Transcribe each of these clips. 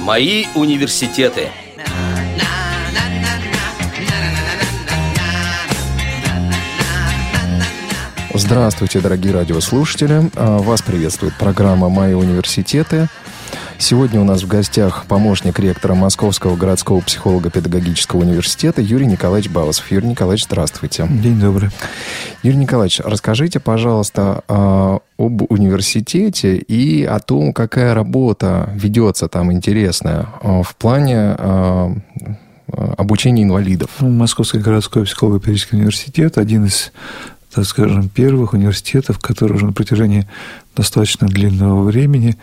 Мои университеты – Здравствуйте, дорогие радиослушатели. А, вас приветствует программа «Мои университеты». Сегодня у нас в гостях помощник ректора Московского городского психолого-педагогического университета Юрий Николаевич Баусов. Юрий Николаевич, здравствуйте. День добрый. Юрий Николаевич, расскажите, пожалуйста, а, об университете и о том, какая работа ведется там интересная а, в плане обучения инвалидов. Ну, Московский городской психолого-педагогический университет – один из так скажем, первых университетов, который уже на протяжении достаточно длинного времени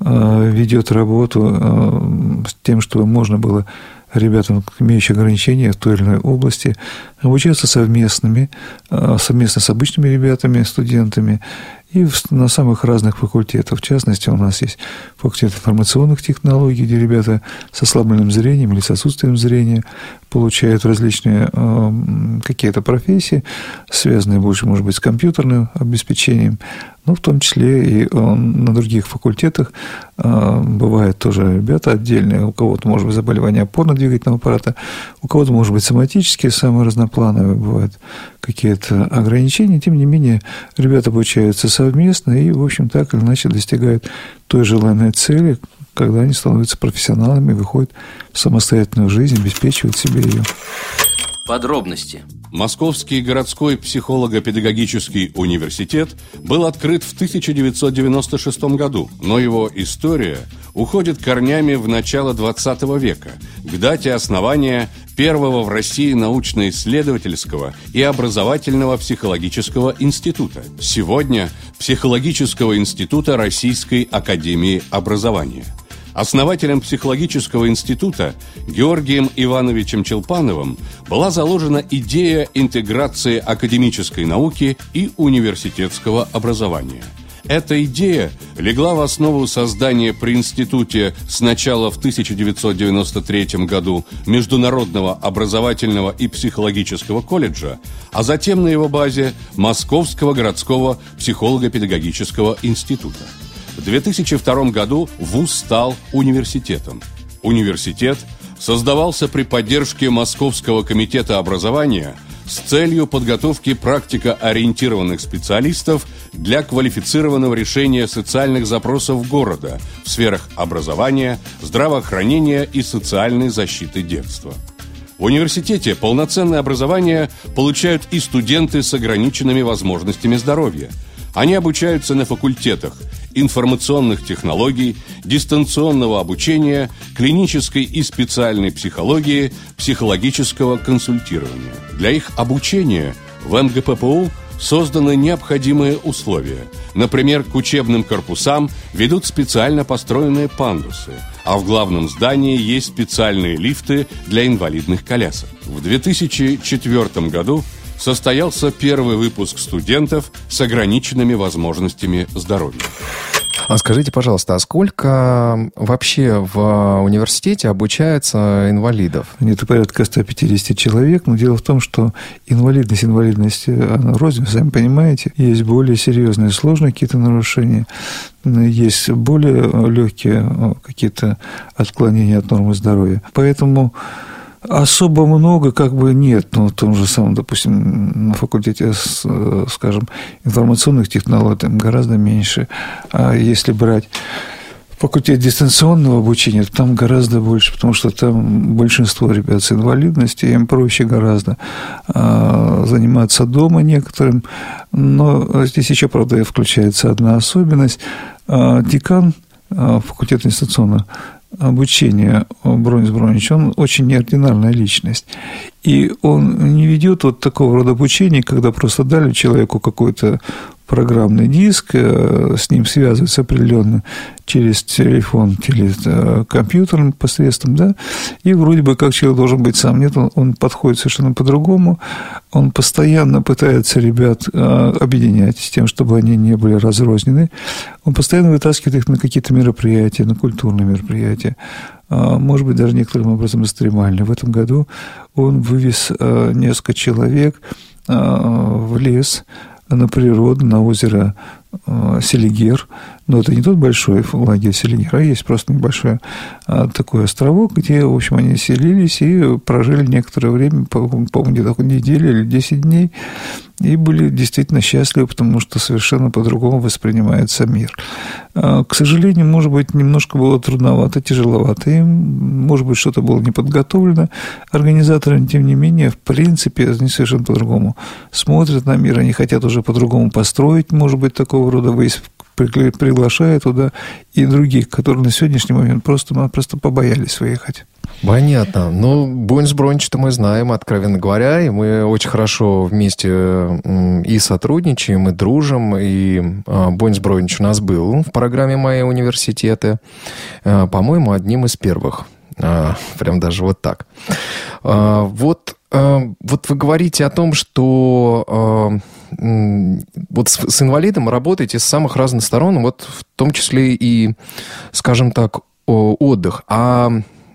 ведет работу э, с тем, чтобы можно было ребятам, имеющим ограничения в той или иной области, обучаться совместными, э, совместно с обычными ребятами, студентами, и на самых разных факультетах. В частности, у нас есть факультет информационных технологий, где ребята с ослабленным зрением или с отсутствием зрения получают различные э, какие-то профессии, связанные больше, может быть, с компьютерным обеспечением, но в том числе и э, на других факультетах э, бывают тоже ребята отдельные, у кого-то может быть заболевание опорно-двигательного аппарата, у кого-то может быть соматические, самые разноплановые бывают какие-то ограничения, тем не менее ребята обучаются совместно и, в общем, так или иначе достигают той желанной цели, когда они становятся профессионалами, выходят в самостоятельную жизнь, обеспечивают себе ее. Подробности. Московский городской психолого-педагогический университет был открыт в 1996 году, но его история уходит корнями в начало 20 века, к дате основания первого в России научно-исследовательского и образовательного психологического института. Сегодня Психологического института Российской Академии Образования – Основателем психологического института Георгием Ивановичем Челпановым была заложена идея интеграции академической науки и университетского образования. Эта идея легла в основу создания при институте сначала в 1993 году Международного образовательного и психологического колледжа, а затем на его базе Московского городского психолого-педагогического института. В 2002 году ВУЗ стал университетом. Университет создавался при поддержке Московского комитета образования с целью подготовки практико-ориентированных специалистов для квалифицированного решения социальных запросов города в сферах образования, здравоохранения и социальной защиты детства. В университете полноценное образование получают и студенты с ограниченными возможностями здоровья. Они обучаются на факультетах информационных технологий, дистанционного обучения, клинической и специальной психологии, психологического консультирования. Для их обучения в МГППУ созданы необходимые условия. Например, к учебным корпусам ведут специально построенные пандусы, а в главном здании есть специальные лифты для инвалидных колясок. В 2004 году состоялся первый выпуск студентов с ограниченными возможностями здоровья. А скажите, пожалуйста, а сколько вообще в университете обучается инвалидов? Это порядка 150 человек, но дело в том, что инвалидность, инвалидность, она рознь, сами понимаете. Есть более серьезные, сложные какие-то нарушения, есть более легкие какие-то отклонения от нормы здоровья. Поэтому Особо много как бы нет, но в том же самом, допустим, на факультете, скажем, информационных технологий гораздо меньше. А если брать факультет дистанционного обучения, там гораздо больше, потому что там большинство ребят с инвалидностью, им проще гораздо а, заниматься дома некоторым. Но здесь еще, правда, включается одна особенность. А, декан а, факультета дистанционного обучения Бронис Бронич, он очень неординарная личность. И он не ведет вот такого рода обучения, когда просто дали человеку какой-то программный диск, э, с ним связывается определенно через телефон, через э, компьютер посредством, да, и вроде бы как человек должен быть сам. Нет, он, он подходит совершенно по-другому, он постоянно пытается ребят э, объединять с тем, чтобы они не были разрознены, он постоянно вытаскивает их на какие-то мероприятия, на культурные мероприятия, может быть, даже некоторым образом экстремальные. В этом году он вывез несколько человек в лес, на природу, на озеро э, Селигер, но это не тот большой лагерь Селигера, а есть просто небольшой а, такой островок, где, в общем, они селились и прожили некоторое время, по-моему, где-то неделю или 10 дней, и были действительно счастливы, потому что совершенно по-другому воспринимается мир. А, к сожалению, может быть, немножко было трудновато, тяжеловато им, может быть, что-то было не подготовлено организаторам, тем не менее, в принципе, они совершенно по-другому смотрят на мир, они хотят уже по-другому построить, может быть, такого рода выезд приглашая туда и других, которые на сегодняшний момент просто-напросто побоялись выехать. Понятно. Ну, Бонс Бронч-то мы знаем, откровенно говоря, и мы очень хорошо вместе и сотрудничаем, и дружим, и а, Бонс Бронч у нас был в программе «Мои университеты», а, по-моему, одним из первых. А, прям даже вот так. Вот, вот вы говорите о том, что вот с, с инвалидом работаете с самых разных сторон, вот в том числе и, скажем так, отдых. А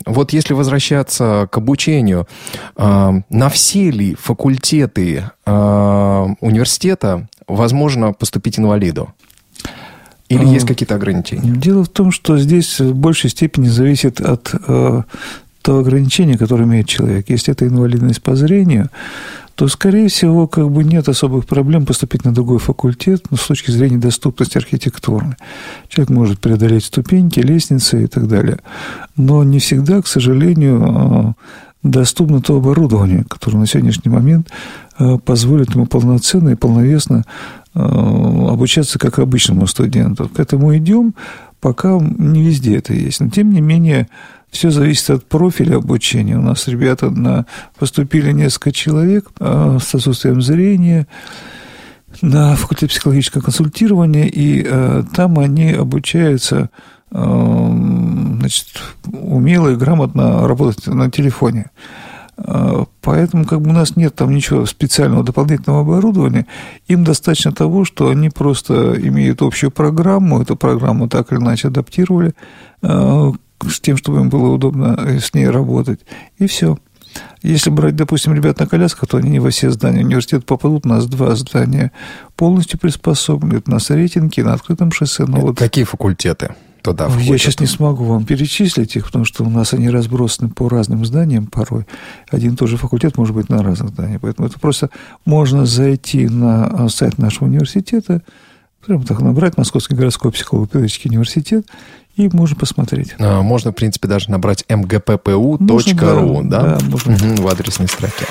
вот если возвращаться к обучению, а, на все ли факультеты а, университета возможно поступить инвалиду? Или есть а, какие-то ограничения? Дело в том, что здесь в большей степени зависит от того ограничения, которое имеет человек. Если это инвалидность по зрению, то, скорее всего, как бы нет особых проблем поступить на другой факультет ну, с точки зрения доступности архитектурной. Человек может преодолеть ступеньки, лестницы и так далее. Но не всегда, к сожалению, а, доступно то оборудование, которое на сегодняшний момент а, позволит ему полноценно и полновесно а, обучаться как обычному студенту. К этому идем, пока не везде это есть. Но, тем не менее, все зависит от профиля обучения. У нас ребята на, поступили несколько человек э, с отсутствием зрения на факультет психологического консультирования, и э, там они обучаются э, значит, умело и грамотно работать на телефоне. Поэтому как бы у нас нет там ничего специального дополнительного оборудования. Им достаточно того, что они просто имеют общую программу, эту программу так или иначе адаптировали с тем, чтобы им было удобно э, с ней работать. И все. Если брать, допустим, ребят на колясках, то они не во все здания университета попадут. У нас два здания полностью приспособлены. Это на Сретенке, на открытом шоссе. Но вот... Какие факультеты? Туда входят. Я сейчас не смогу вам перечислить их, потому что у нас они разбросаны по разным зданиям порой. Один и тот же факультет может быть на разных зданиях. Поэтому это просто можно зайти на сайт нашего университета, прямо так набрать Московский городской психолого-педагогический университет, и можно посмотреть. А, можно, в принципе, даже набрать mgppu.ru, да, да? да можно. Угу, в адресной строке.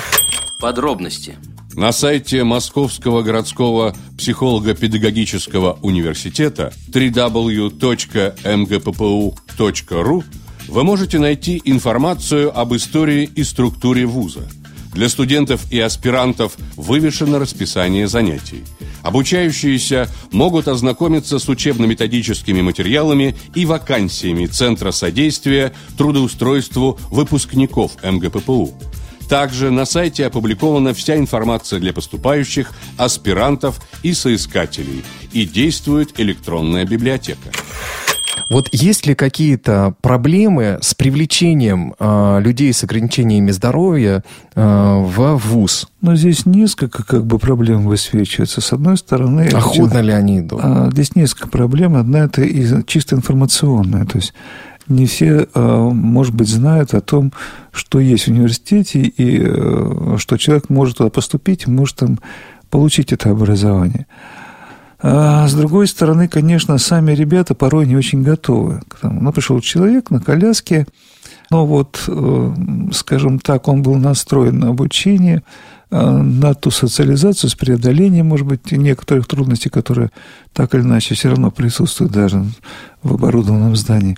Подробности. На сайте Московского городского психолого-педагогического университета www.mgppu.ru вы можете найти информацию об истории и структуре вуза. Для студентов и аспирантов вывешено расписание занятий – Обучающиеся могут ознакомиться с учебно-методическими материалами и вакансиями Центра содействия трудоустройству выпускников МГППУ. Также на сайте опубликована вся информация для поступающих, аспирантов и соискателей и действует электронная библиотека. Вот есть ли какие-то проблемы с привлечением э, людей с ограничениями здоровья э, в ВУЗ? Ну, здесь несколько как бы проблем высвечивается. С одной стороны... Охотно ли они идут? А, здесь несколько проблем. Одна – это и чисто информационная. То есть не все, а, может быть, знают о том, что есть в университете, и э, что человек может туда поступить, может там получить это образование. А с другой стороны, конечно, сами ребята порой не очень готовы. Ну, пришел человек на коляске, но вот, э, скажем так, он был настроен на обучение, э, на ту социализацию с преодолением, может быть, некоторых трудностей, которые так или иначе все равно присутствуют даже в оборудованном здании.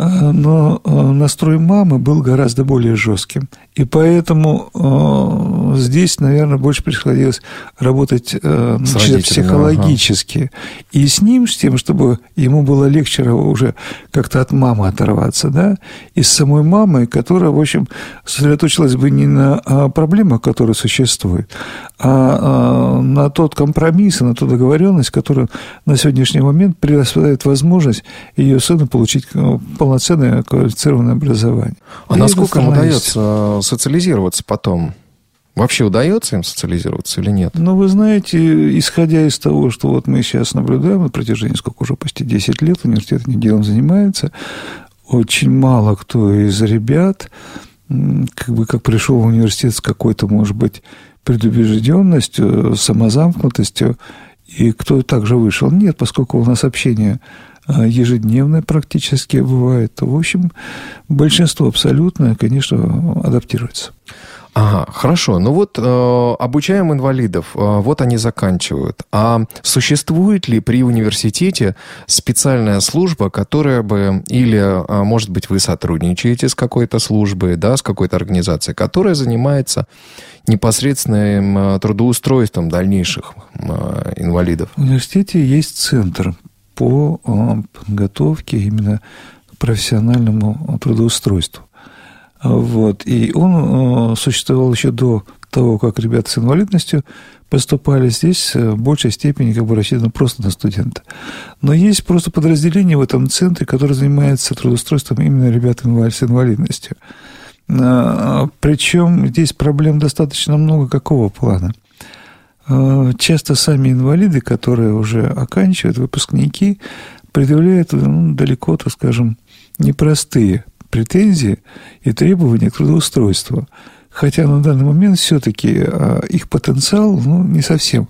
А, но а, настрой мамы был гораздо более жестким. И поэтому а, здесь, наверное, больше приходилось работать с психологически. Ага. И с ним, с тем, чтобы ему было легче уже как-то от мамы оторваться, да, и с самой мамой, которая, в общем, сосредоточилась бы не на проблемах, которые существуют, а на тот компромисс, на ту договоренность, которая на сегодняшний момент предоставляет возможность ее сыну получить полноценное квалифицированное образование. А и насколько ему удается социализироваться потом? Вообще удается им социализироваться или нет? Ну, вы знаете, исходя из того, что вот мы сейчас наблюдаем на протяжении сколько уже, почти 10 лет, университет этим делом занимается, очень мало кто из ребят, как бы как пришел в университет с какой-то, может быть, предубежденностью, самозамкнутостью, и кто также вышел. Нет, поскольку у нас общение а, ежедневное практически бывает, то, в общем, большинство абсолютно, конечно, адаптируется. Ага, хорошо. Ну вот э, обучаем инвалидов, э, вот они заканчивают. А существует ли при университете специальная служба, которая бы, или, э, может быть, вы сотрудничаете с какой-то службой, да, с какой-то организацией, которая занимается непосредственным э, трудоустройством дальнейших э, инвалидов? В университете есть центр по э, подготовке именно к профессиональному трудоустройству. Вот. И он э, существовал еще до того, как ребята с инвалидностью поступали здесь э, в большей степени как бы рассчитано просто на студента. Но есть просто подразделение в этом центре, которое занимается трудоустройством именно ребят с инвалидностью. Э, Причем здесь проблем достаточно много какого плана. Часто сами инвалиды, которые уже оканчивают, выпускники, предъявляют ну, далеко, так скажем, непростые претензии и требования к трудоустройству. Хотя на данный момент все-таки а, их потенциал ну, не совсем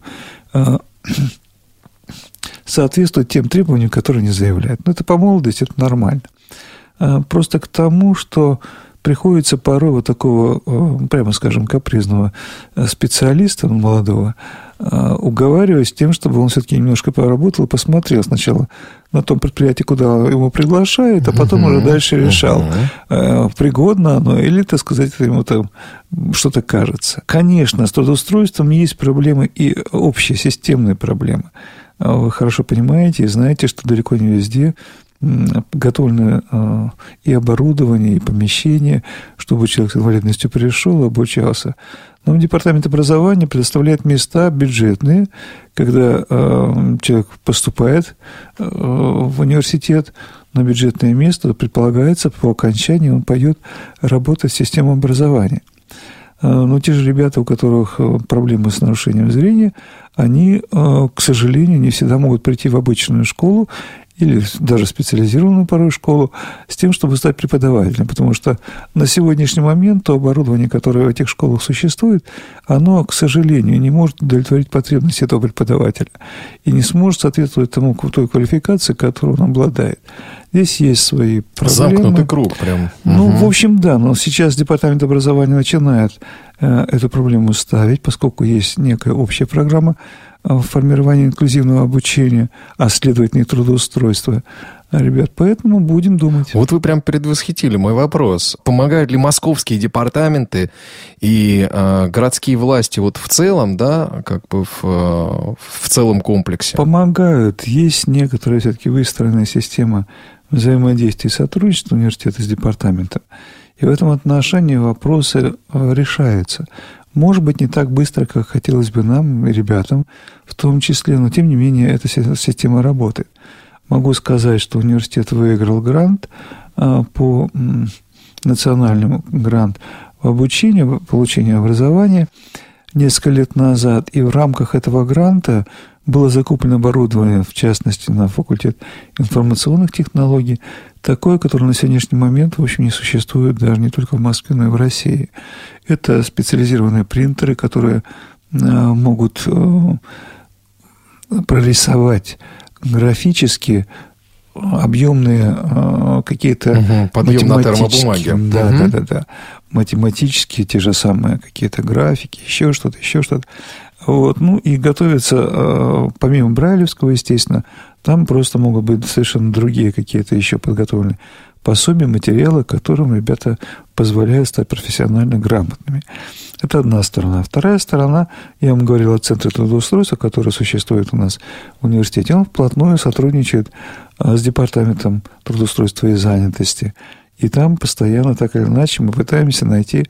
а, соответствует тем требованиям, которые они заявляют. Но это по молодости, это нормально. А, просто к тому, что приходится порой вот такого, прямо скажем, капризного специалиста молодого уговаривать с тем, чтобы он все-таки немножко поработал и посмотрел сначала на том предприятии, куда его приглашают, а потом uh-huh, уже дальше решал, uh-huh. пригодно оно или, так сказать, ему там что-то кажется. Конечно, с трудоустройством есть проблемы и общие системные проблемы. А вы хорошо понимаете и знаете, что далеко не везде готовлено а, и оборудование, и помещение, чтобы человек с инвалидностью пришел, обучался. Но департамент образования предоставляет места бюджетные, когда э, человек поступает э, в университет на бюджетное место, то предполагается, по окончании он пойдет работать в систему образования. Но те же ребята, у которых проблемы с нарушением зрения, они, к сожалению, не всегда могут прийти в обычную школу или даже специализированную порой школу с тем, чтобы стать преподавателем. Потому что на сегодняшний момент то оборудование, которое в этих школах существует, оно, к сожалению, не может удовлетворить потребности этого преподавателя и не сможет соответствовать тому той квалификации, которую он обладает. Здесь есть свои проблемы. Замкнутый круг прям. Ну, угу. в общем, да, но сейчас Департамент образования начинает э, эту проблему ставить, поскольку есть некая общая программа в формировании инклюзивного обучения, а следовательно и трудоустройства ребят. Поэтому будем думать. Вот вы прям предвосхитили мой вопрос. Помогают ли московские департаменты и э, городские власти вот в целом, да, как бы в, э, в целом комплексе? Помогают. Есть некоторая все-таки выстроенная система взаимодействия и сотрудничества университета с департаментом. И в этом отношении вопросы э, решаются. Может быть, не так быстро, как хотелось бы нам, ребятам, в том числе, но тем не менее эта система работает. Могу сказать, что университет выиграл грант а, по национальному грант в обучении, в образования несколько лет назад, и в рамках этого гранта было закуплено оборудование, в частности, на факультет информационных технологий, такое, которое на сегодняшний момент, в общем, не существует даже не только в Москве, но и в России. Это специализированные принтеры, которые э, могут э, прорисовать графически объемные э, какие-то угу, подъем на термобумаге. Да, угу. да, да, да. Математические те же самые какие-то графики, еще что-то, еще что-то. Вот. Ну и готовится, помимо Брайлевского, естественно, там просто могут быть совершенно другие какие-то еще подготовленные пособия, материалы, которым ребята позволяют стать профессионально грамотными. Это одна сторона. Вторая сторона, я вам говорил о Центре трудоустройства, который существует у нас в университете. Он вплотную сотрудничает а, с Департаментом трудоустройства и занятости. И там постоянно, так или иначе, мы пытаемся найти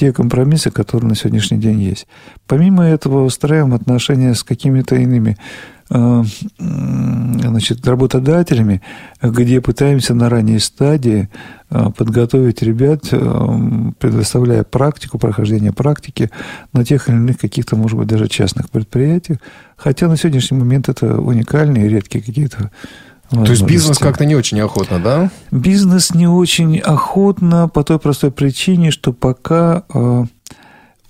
те компромиссы, которые на сегодняшний день есть. Помимо этого, устраиваем отношения с какими-то иными э, значит, работодателями, где пытаемся на ранней стадии э, подготовить ребят, предоставляя практику, прохождение практики на тех или иных каких-то, может быть, даже частных предприятиях. Хотя на сегодняшний момент это уникальные, редкие какие-то то есть бизнес как-то не очень охотно, да? Бизнес не очень охотно по той простой причине, что пока э,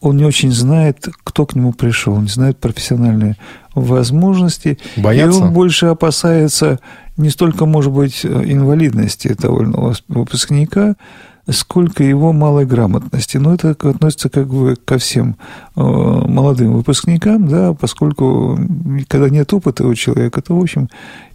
он не очень знает, кто к нему пришел, он не знает профессиональные возможности. Боятся? И он больше опасается не столько, может быть, инвалидности того или иного выпускника, сколько его малой грамотности. Но это относится как бы ко всем э, молодым выпускникам, да, поскольку когда нет опыта у человека, то, в общем,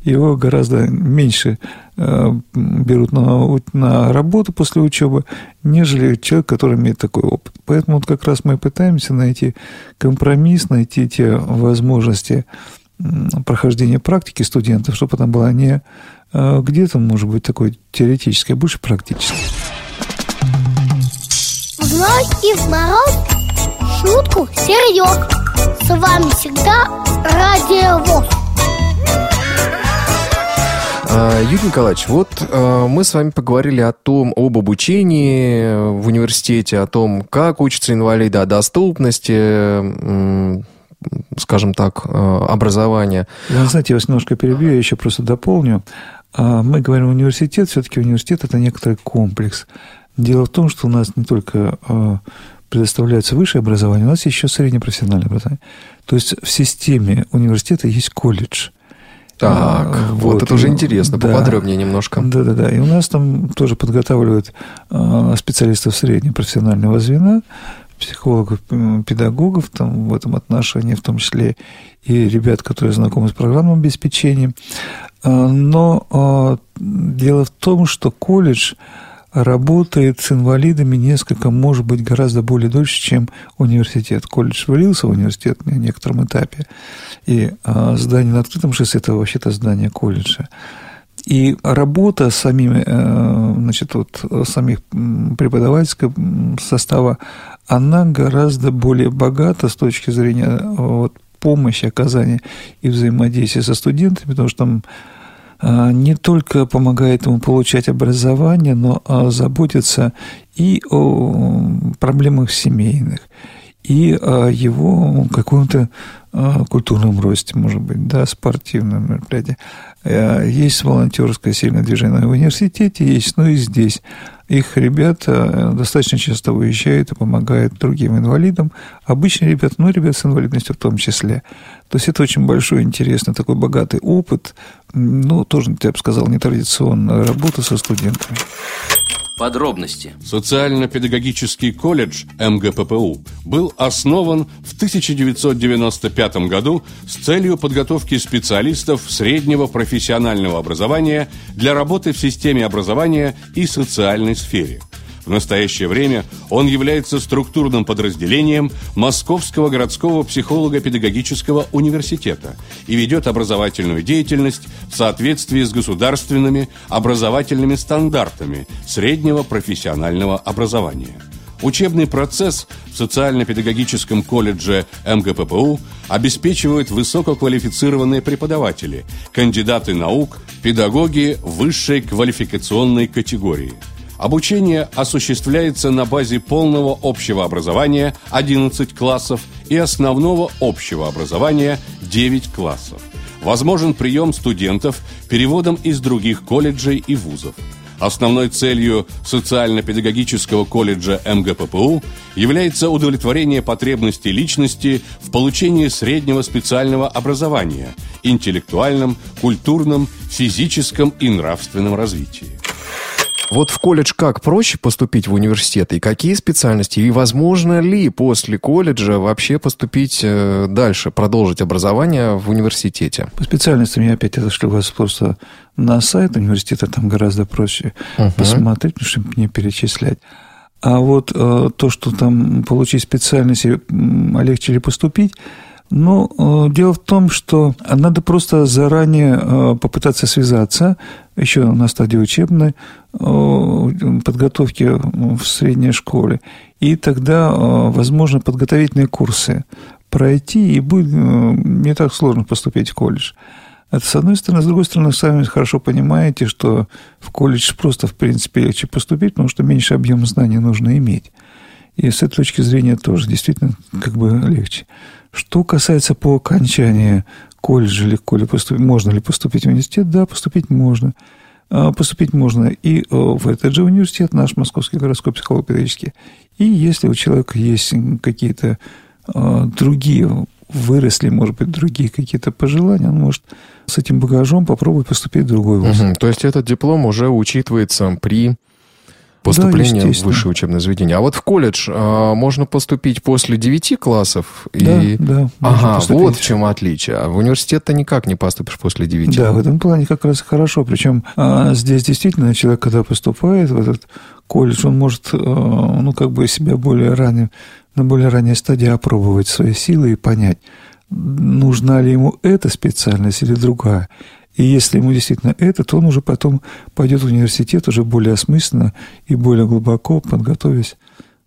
его гораздо меньше э, берут на, на работу после учебы, нежели человек, который имеет такой опыт. Поэтому вот как раз мы пытаемся найти компромисс, найти те возможности прохождения практики студентов, чтобы там была не э, где-то, может быть, такой теоретической, а больше практической. Зной и в мороз шутку серьез. С вами всегда Радио ВОЗ. А, Юрий Николаевич, вот а, мы с вами поговорили о том, об обучении в университете, о том, как учатся инвалиды, о доступности, скажем так, а, образования. Вы знаете, я вас немножко перебью, я еще просто дополню. Мы говорим университет, все-таки университет – это некоторый комплекс. Дело в том, что у нас не только предоставляется высшее образование, у нас еще среднее профессиональное образование. То есть в системе университета есть колледж – так, а, вот, вот это уже интересно, да, поподробнее немножко. Да, да, да. И у нас там тоже подготавливают а, специалистов среднего профессионального звена, психологов, педагогов там в этом отношении, в том числе и ребят, которые знакомы с программным обеспечением. Но дело в том, что колледж работает с инвалидами несколько, может быть, гораздо более дольше, чем университет. Колледж вылился в университет на некотором этапе. И а, здание на открытом шоссе – это вообще-то здание колледжа. И работа с самими, э, значит, вот, самих преподавательского состава, она гораздо более богата с точки зрения вот, помощи, оказания и взаимодействия со студентами, потому что там не только помогает ему получать образование, но а, заботится и о проблемах семейных, и о его каком-то а, культурном росте, может быть, да, спортивном мероприятии. Есть волонтерское сильное движение в университете, есть, но и здесь. Их ребята достаточно часто выезжают и помогают другим инвалидам. Обычные ребята, ну, ребята с инвалидностью в том числе. То есть это очень большой, интересный, такой богатый опыт, ну, тоже, я бы сказал, нетрадиционная работа со студентами. Подробности. Социально-педагогический колледж МГППУ был основан в 1995 году с целью подготовки специалистов среднего профессионального образования для работы в системе образования и социальной сфере – в настоящее время он является структурным подразделением Московского городского психолого-педагогического университета и ведет образовательную деятельность в соответствии с государственными образовательными стандартами среднего профессионального образования. Учебный процесс в социально-педагогическом колледже МГППУ обеспечивают высококвалифицированные преподаватели, кандидаты наук, педагоги высшей квалификационной категории – Обучение осуществляется на базе полного общего образования 11 классов и основного общего образования 9 классов. Возможен прием студентов переводом из других колледжей и вузов. Основной целью социально-педагогического колледжа МГППУ является удовлетворение потребностей личности в получении среднего специального образования, интеллектуальном, культурном, физическом и нравственном развитии. Вот в колледж как проще поступить в университет и какие специальности? И возможно ли после колледжа вообще поступить э, дальше, продолжить образование в университете? По специальностям я опять отошлю вас просто на сайт университета, там гораздо проще uh-huh. посмотреть, чтобы не перечислять. А вот э, то, что там получить специальность, легче ли поступить, ну, э, дело в том, что надо просто заранее э, попытаться связаться, еще на стадии учебной э, подготовки в средней школе, и тогда, возможно, подготовительные курсы пройти, и будет не так сложно поступить в колледж. Это с одной стороны. С другой стороны, сами хорошо понимаете, что в колледж просто, в принципе, легче поступить, потому что меньше объем знаний нужно иметь. И с этой точки зрения тоже действительно как бы легче. Что касается по окончании колледжа, легко ли поступить, можно ли поступить в университет, да, поступить можно. А, поступить можно и э, в этот же университет, наш Московский городской психолого-педагогический. И если у человека есть какие-то а, другие выросли, может быть, другие какие-то пожелания, он может с этим багажом попробовать поступить в другой вуз. Угу. То есть этот диплом уже учитывается при поступлении да, в высшее учебное заведение. А вот в колледж а, можно поступить после 9 классов? Да, и... да. Ага, поступить. вот в чем отличие. А в университет-то никак не поступишь после 9. Да, в этом плане как раз хорошо. Причем а, здесь действительно человек, когда поступает в этот колледж, он может, а, ну, как бы себя более ранее, на более ранней стадии опробовать свои силы и понять, нужна ли ему эта специальность или другая. И если ему действительно это, то он уже потом пойдет в университет уже более осмысленно и более глубоко, подготовясь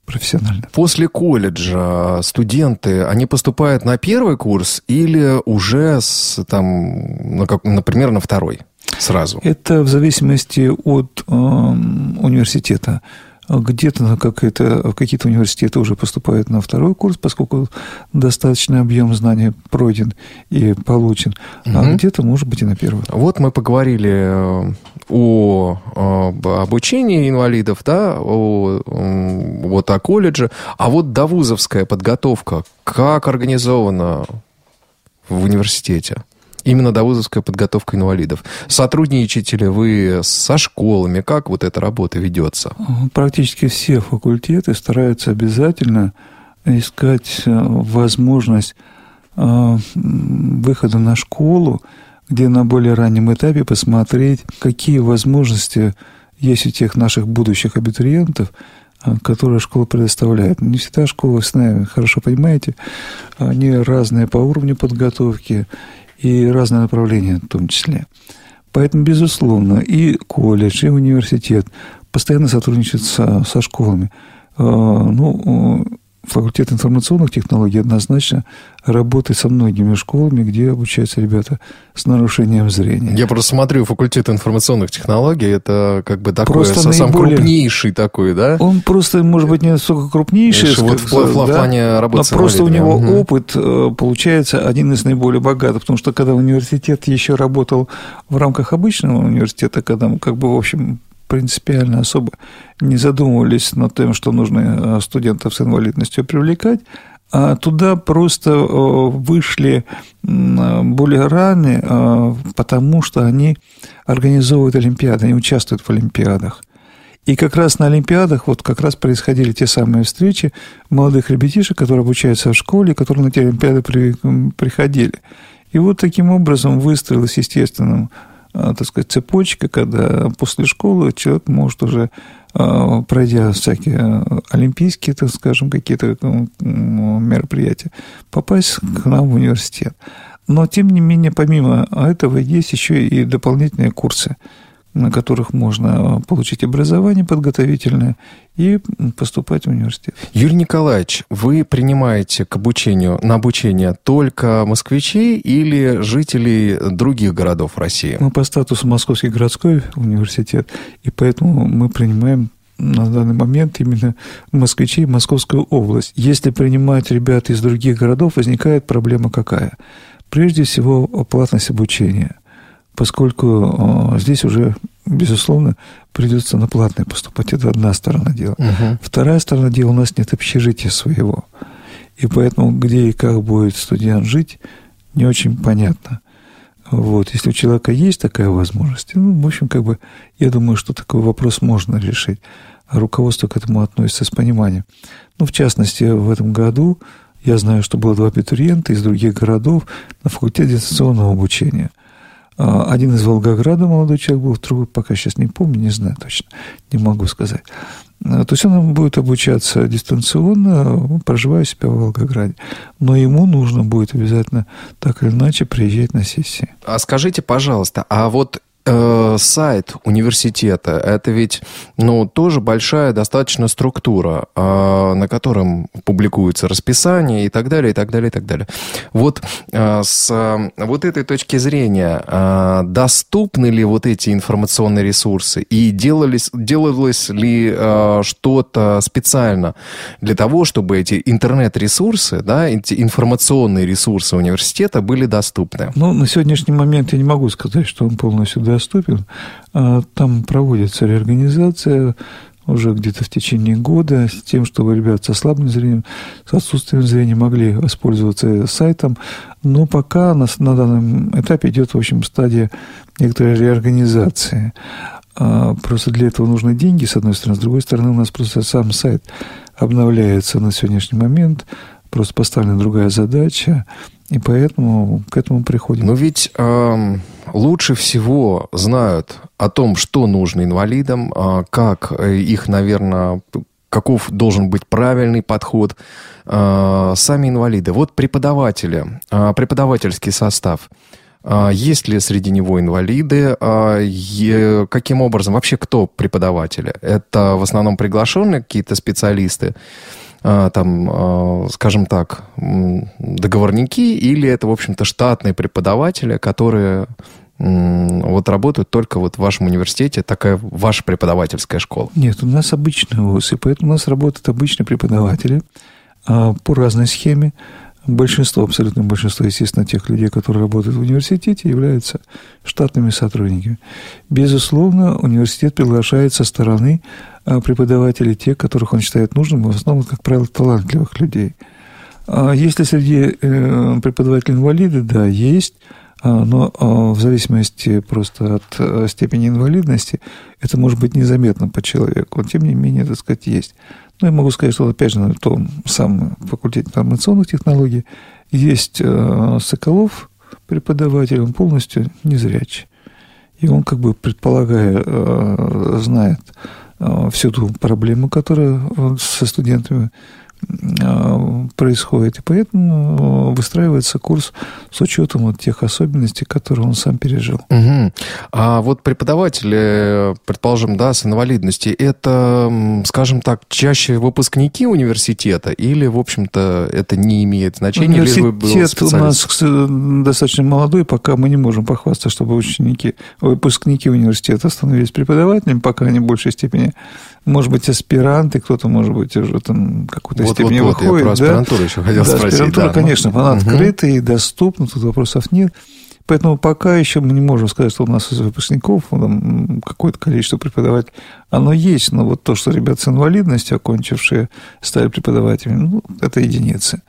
профессионально. После колледжа студенты, они поступают на первый курс или уже, с, там, на как, например, на второй сразу? Это в зависимости от э, университета где-то как это, в какие-то университеты уже поступают на второй курс, поскольку достаточный объем знаний пройден и получен, угу. а где-то, может быть, и на первый. Вот мы поговорили э, о, о обучении инвалидов, да, о, вот о колледже, а вот довузовская подготовка, как организована в университете? Именно довузовская подготовка инвалидов. Сотрудничаете ли вы со школами? Как вот эта работа ведется? Практически все факультеты стараются обязательно искать э, возможность э, выхода на школу, где на более раннем этапе посмотреть, какие возможности есть у тех наших будущих абитуриентов, э, которые школа предоставляет. Не всегда школы, вы хорошо понимаете, они разные по уровню подготовки, и разные направления в том числе. Поэтому, безусловно, и колледж, и университет постоянно сотрудничают со, со школами. А, ну, факультет информационных технологий однозначно работает со многими школами, где обучаются ребята с нарушением зрения. Я просто смотрю факультет информационных технологий, это как бы такой просто сам наиболее... крупнейший такой, да? Он просто, может быть, не настолько крупнейший, вот в, в, да? плане работы но просто у него угу. опыт э, получается один из наиболее богатых, потому что когда университет еще работал в рамках обычного университета, когда как бы, в общем, принципиально особо не задумывались над тем, что нужно э, студентов с инвалидностью привлекать, а туда просто э, вышли более рано, э, потому что они организовывают Олимпиады, они участвуют в Олимпиадах. И как раз на Олимпиадах вот как раз происходили те самые встречи молодых ребятишек, которые обучаются в школе, которые на те Олимпиады при, приходили. И вот таким образом выстроилась естественным так сказать, цепочка, когда после школы человек может уже, а, пройдя всякие олимпийские, так скажем, какие-то мероприятия, попасть к нам в университет. Но, тем не менее, помимо этого, есть еще и дополнительные курсы на которых можно получить образование подготовительное и поступать в университет. Юрий Николаевич, вы принимаете к обучению, на обучение только москвичей или жителей других городов России? Мы по статусу Московский городской университет, и поэтому мы принимаем на данный момент именно москвичей Московскую область. Если принимать ребят из других городов, возникает проблема какая? Прежде всего, платность обучения – поскольку э, здесь уже, безусловно, придется на платное поступать. Это одна сторона дела. Угу. Вторая сторона дела, у нас нет общежития своего. И поэтому где и как будет студент жить, не очень понятно. Вот, если у человека есть такая возможность, ну, в общем, как бы, я думаю, что такой вопрос можно решить. А руководство к этому относится с пониманием. Ну, в частности, в этом году я знаю, что было два абитуриента из других городов на факультете дистанционного обучения. А, один из Волгограда молодой человек был, второй пока сейчас не помню, не знаю точно, не могу сказать. А, то есть он будет обучаться дистанционно, проживая себя в Волгограде. Но ему нужно будет обязательно так или иначе приезжать на сессии. А скажите, пожалуйста, а вот э, сайт университета, это ведь, ну, тоже большая достаточно структура, э, на котором публикуется расписание и так далее, и так далее, и так далее. Вот э, с э, вот этой точки зрения, э, доступны ли вот эти информационные ресурсы и делались, делалось ли э, что-то специально для того, чтобы эти интернет-ресурсы, да, эти информационные ресурсы университета были доступны? Ну, на сегодняшний момент я не могу сказать, что он полностью доступен. А, там проводится реорганизация уже где-то в течение года с тем, чтобы ребята со слабым зрением, с отсутствием зрения могли воспользоваться сайтом. Но пока на, на данном этапе идет, в общем, стадия некоторой реорганизации. А, просто для этого нужны деньги, с одной стороны. С другой стороны, у нас просто сам сайт обновляется на сегодняшний момент. Просто поставлена другая задача. И поэтому к этому приходим. Но ведь э, лучше всего знают о том, что нужно инвалидам, э, как их, наверное, каков должен быть правильный подход. Э, сами инвалиды. Вот преподаватели, э, преподавательский состав. Э, есть ли среди него инвалиды? Э, каким образом? Вообще кто преподаватели? Это в основном приглашенные какие-то специалисты? А, там, а, скажем так, договорники, или это, в общем-то, штатные преподаватели, которые вот работают только вот в вашем университете, такая ваша преподавательская школа? Нет, у нас обычный вуз, поэтому у нас работают обычные преподаватели а, по разной схеме. Большинство, абсолютно большинство, естественно, тех людей, которые работают в университете, являются штатными сотрудниками. Безусловно, университет приглашает со стороны а, преподавателей тех, которых он считает нужным, в основном, как правило, талантливых людей. А если среди э, преподавателей инвалиды, да, есть, а, но в зависимости просто от э, степени инвалидности это может быть незаметно по человеку. Но, тем не менее, так сказать, есть. Ну, я могу сказать, что, опять же, на том самом факультете информационных технологий есть э, Соколов, преподаватель, он полностью незрячий. И он, как бы предполагая, знает всю ту проблему, которая со студентами. Э, происходит. И поэтому выстраивается курс с учетом вот тех особенностей, которые он сам пережил. Угу. А вот преподаватели, предположим, да, с инвалидностью, это, скажем так, чаще выпускники университета или, в общем-то, это не имеет значения? Университет у нас достаточно молодой, пока мы не можем похвастаться, чтобы ученики, выпускники университета становились преподавателями, пока они в большей степени может быть, аспиранты, кто-то, может быть, уже там какую-то вот, степени вот, выходит. Я про аспирантуру да? еще хотел да, спросить. Аспирантура, да, конечно, она угу. открыта и доступна, тут вопросов нет. Поэтому пока еще мы не можем сказать, что у нас из выпускников там, какое-то количество преподавателей. Оно есть, но вот то, что ребята с инвалидностью, окончившие, стали преподавателями, ну, это единицы.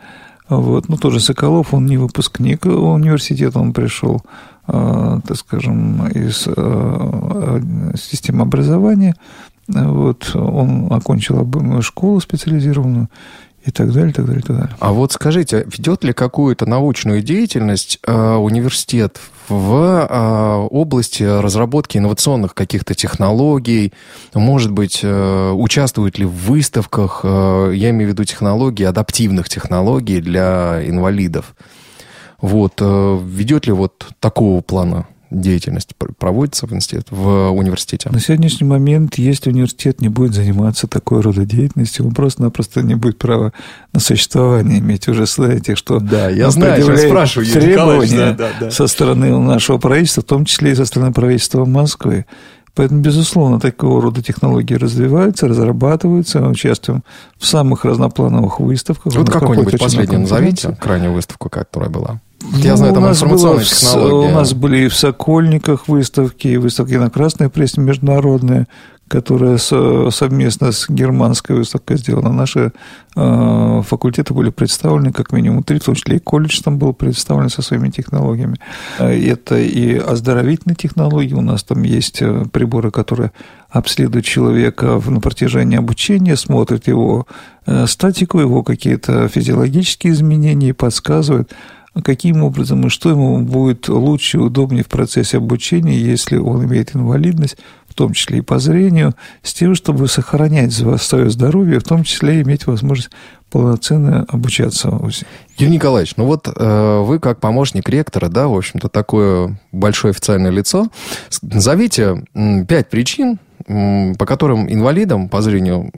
Вот. Ну, тоже Соколов, он не выпускник университета, он пришел, э, так скажем, из э, системы образования, вот, он окончил школу специализированную и так далее, так далее, так далее. А вот скажите, ведет ли какую-то научную деятельность э, университет в э, области разработки инновационных каких-то технологий? Может быть, э, участвует ли в выставках, э, я имею в виду технологии, адаптивных технологий для инвалидов? Вот, э, ведет ли вот такого плана деятельность проводится в, институт, в университете? На сегодняшний момент, если университет не будет заниматься такой рода деятельностью, он просто-напросто не будет права на существование иметь. Уже знаете, что да, я знаю, я спрашиваю, требования да, да, да. со стороны нашего правительства, в том числе и со стороны правительства Москвы. Поэтому, безусловно, такого рода технологии развиваются, разрабатываются. Мы участвуем в самых разноплановых выставках. Вот какой-нибудь последний назовите крайнюю выставку, которая была. Я ну, знаю, там у нас информационные технологии. У нас были и в Сокольниках выставки, и выставки на Красной Пресне международные, которая совместно с германской выставкой сделана. Наши э, факультеты были представлены как минимум три, в том числе и колледж там был представлен со своими технологиями. Это и оздоровительные технологии. У нас там есть э, приборы, которые обследуют человека на протяжении обучения, смотрят его э, статику, его какие-то физиологические изменения и подсказывают, каким образом и что ему будет лучше и удобнее в процессе обучения, если он имеет инвалидность, в том числе и по зрению, с тем, чтобы сохранять свое здоровье, в том числе иметь возможность полноценно обучаться. Юрий Николаевич, ну вот э, вы как помощник ректора, да, в общем-то, такое большое официальное лицо. Назовите пять причин, по которым инвалидам по зрению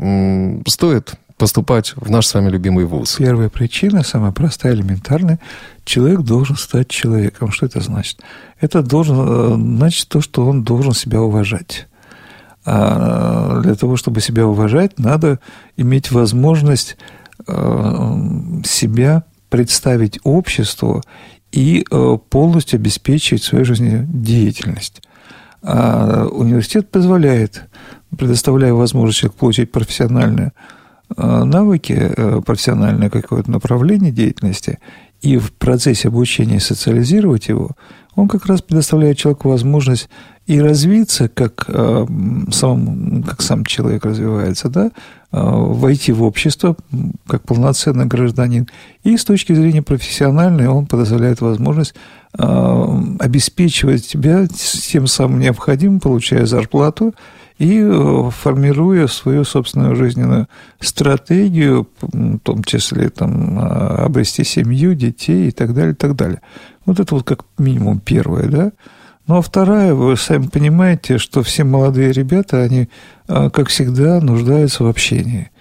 стоит поступать в наш с вами любимый вуз? Первая причина, самая простая, элементарная. Человек должен стать человеком. Что это значит? Это должен, э, значит то, что он должен себя уважать. А для того, чтобы себя уважать, надо иметь возможность э, себя представить обществу и э, полностью обеспечивать свою жизнедеятельность. А университет позволяет, предоставляя возможность получить профессиональное Э, навыки, э, профессиональное какое-то направление деятельности и в процессе обучения социализировать его, он как раз предоставляет человеку возможность и развиться, как, э, сам, как сам человек развивается, да, войти в общество как полноценный гражданин. И с точки зрения профессиональной он предоставляет возможность обеспечивать тебя тем самым необходимым, получая зарплату, и э, формируя свою собственную жизненную стратегию, в том числе там, а, обрести семью, детей и так далее, и так далее. Вот это вот как минимум первое, да. Ну, а вторая, вы сами понимаете, что все молодые ребята, они, а, как всегда, нуждаются в общении.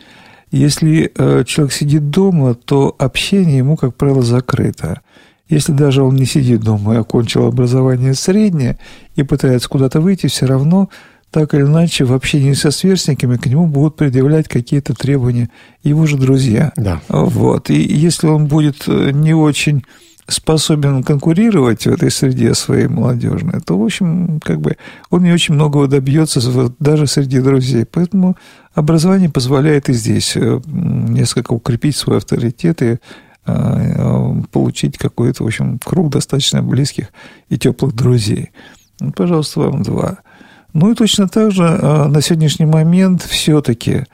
Если э, человек сидит дома, то общение ему, как правило, закрыто. Если даже он не сидит дома и окончил образование среднее и пытается куда-то выйти, все равно так или иначе в общении со сверстниками к нему будут предъявлять какие-то требования его же друзья. Да. Вот. И если он будет э, не очень способен конкурировать в этой среде своей молодежной, то, в общем, как бы он не очень многого добьется даже среди друзей. Поэтому образование позволяет и здесь э, несколько укрепить свой авторитет и э, получить какой-то, в общем, круг достаточно близких и теплых друзей. Ну, пожалуйста, вам два. Ну и точно так же а, на сегодняшний момент все-таки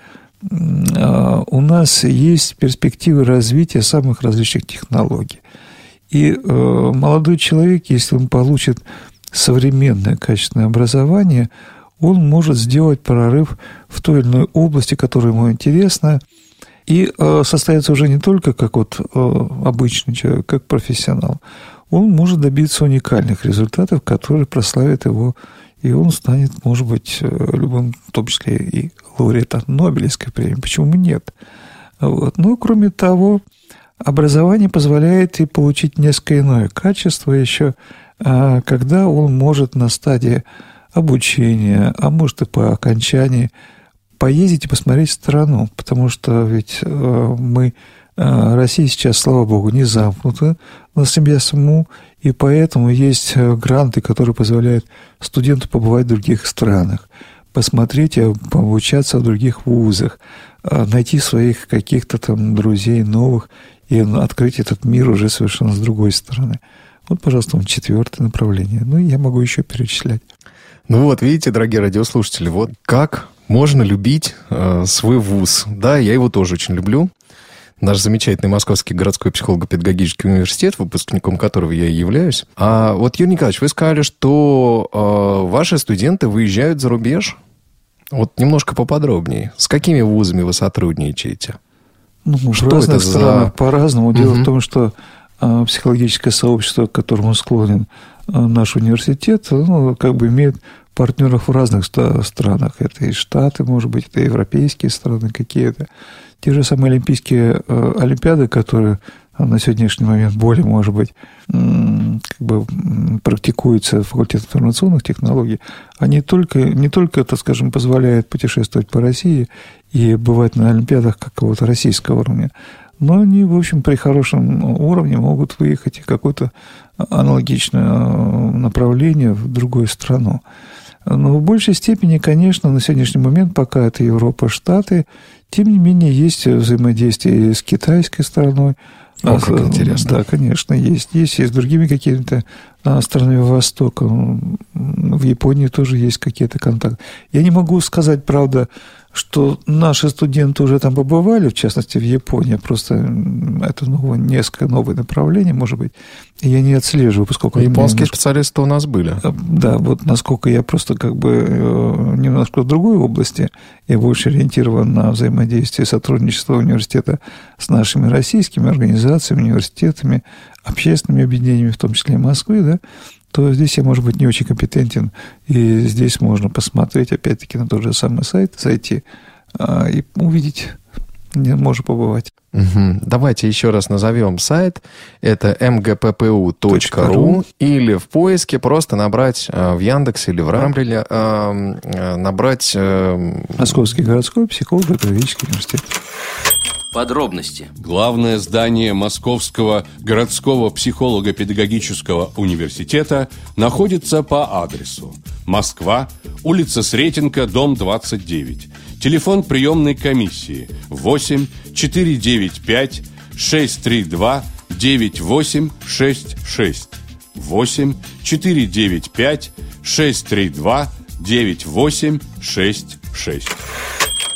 а, у нас есть перспективы развития самых различных технологий. И а, молодой человек, если он получит современное качественное образование, он может сделать прорыв в той или иной области, которая ему интересна, и состояться уже не только как вот обычный человек, как профессионал. Он может добиться уникальных результатов, которые прославят его и он станет, может быть, э, любым, в том числе и лауреатом Нобелевской премии. Почему нет? Вот. Ну, кроме того, образование позволяет и получить несколько иное качество еще, а, когда он может на стадии обучения, а может и по окончании, поездить и посмотреть страну, потому что ведь э, мы, э, Россия сейчас, слава богу, не замкнута на себя саму, и поэтому есть э, гранты, которые позволяют студенту побывать в других странах, посмотреть и обучаться в других вузах, э, найти своих каких-то там друзей новых и открыть этот мир уже совершенно с другой стороны. Вот, пожалуйста, четвертое направление. Ну, я могу еще перечислять. Ну вот, видите, дорогие радиослушатели, вот как можно любить э, свой вуз. Да, я его тоже очень люблю наш замечательный Московский городской психолого-педагогический университет, выпускником которого я и являюсь. А вот, Юрий Николаевич, вы сказали, что э, ваши студенты выезжают за рубеж. Вот немножко поподробнее. С какими вузами вы сотрудничаете? Ну, что в разных это странах за... по-разному. Дело угу. в том, что э, психологическое сообщество, к которому склонен э, наш университет, ну, как бы имеет партнеров в разных странах. Это и Штаты, может быть, это европейские страны какие-то. Те же самые олимпийские э, олимпиады, которые на сегодняшний момент более, может быть, как бы практикуются в факультете информационных технологий, они только, не только, так скажем, позволяют путешествовать по России и бывать на Олимпиадах какого-то российского уровня, но они, в общем, при хорошем уровне могут выехать в какое-то аналогичное э, направление в другую страну. Но в большей степени, конечно, на сегодняшний момент, пока это Европа, Штаты, тем не менее, есть взаимодействие с китайской стороной. О, как интересно. Да, конечно, есть. Есть и с другими какими-то странами Востока. В Японии тоже есть какие-то контакты. Я не могу сказать, правда, что наши студенты уже там побывали, в частности, в Японии. Просто это новое, несколько новое направление, может быть. И я не отслеживаю, поскольку... Японские немножко... специалисты у нас были. Э, да, вот насколько я просто как бы э, немножко в другой области, я больше ориентирован на взаимодействие сотрудничества университета с нашими российскими организациями, университетами, общественными объединениями, в том числе и Москвы, да, то здесь я, может быть, не очень компетентен. И здесь можно посмотреть, опять-таки, на тот же самый сайт, зайти а, и увидеть, где можно побывать. Угу. Давайте еще раз назовем сайт. Это mgppu.ru или в поиске просто набрать э, в Яндекс или в Рамбле э, э, набрать... Московский городской психолого-педагогический университет. Подробности. Главное здание Московского городского психолого-педагогического университета находится по адресу Москва, улица Сретенка, дом 29. Телефон приемной комиссии 8 495 632 9866 8 495 632 9866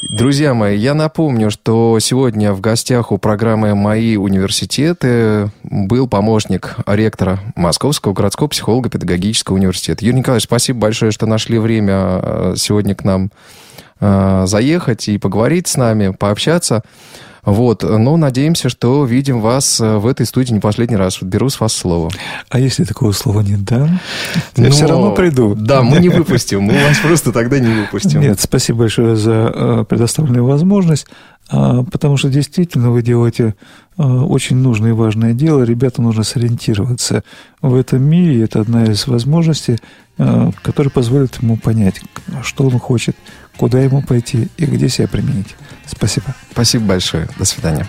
Друзья мои, я напомню, что сегодня в гостях у программы «Мои университеты» был помощник ректора Московского городского психолого-педагогического университета. Юрий Николаевич, спасибо большое, что нашли время э, сегодня к нам э, заехать и поговорить с нами, пообщаться. Вот, но надеемся, что видим вас э, в этой студии не последний раз. Беру с вас слово. А если такого слова не дам, я но... все равно приду. Да, мы не выпустим, мы вас просто тогда не выпустим. Нет, спасибо большое за э, предоставленную возможность, а, потому что действительно вы делаете э, очень нужное и важное дело. Ребятам нужно сориентироваться в этом мире. Это одна из возможностей, которая позволит ему понять, что он хочет, куда ему пойти и где себя применить. Спасибо. Спасибо большое. До свидания.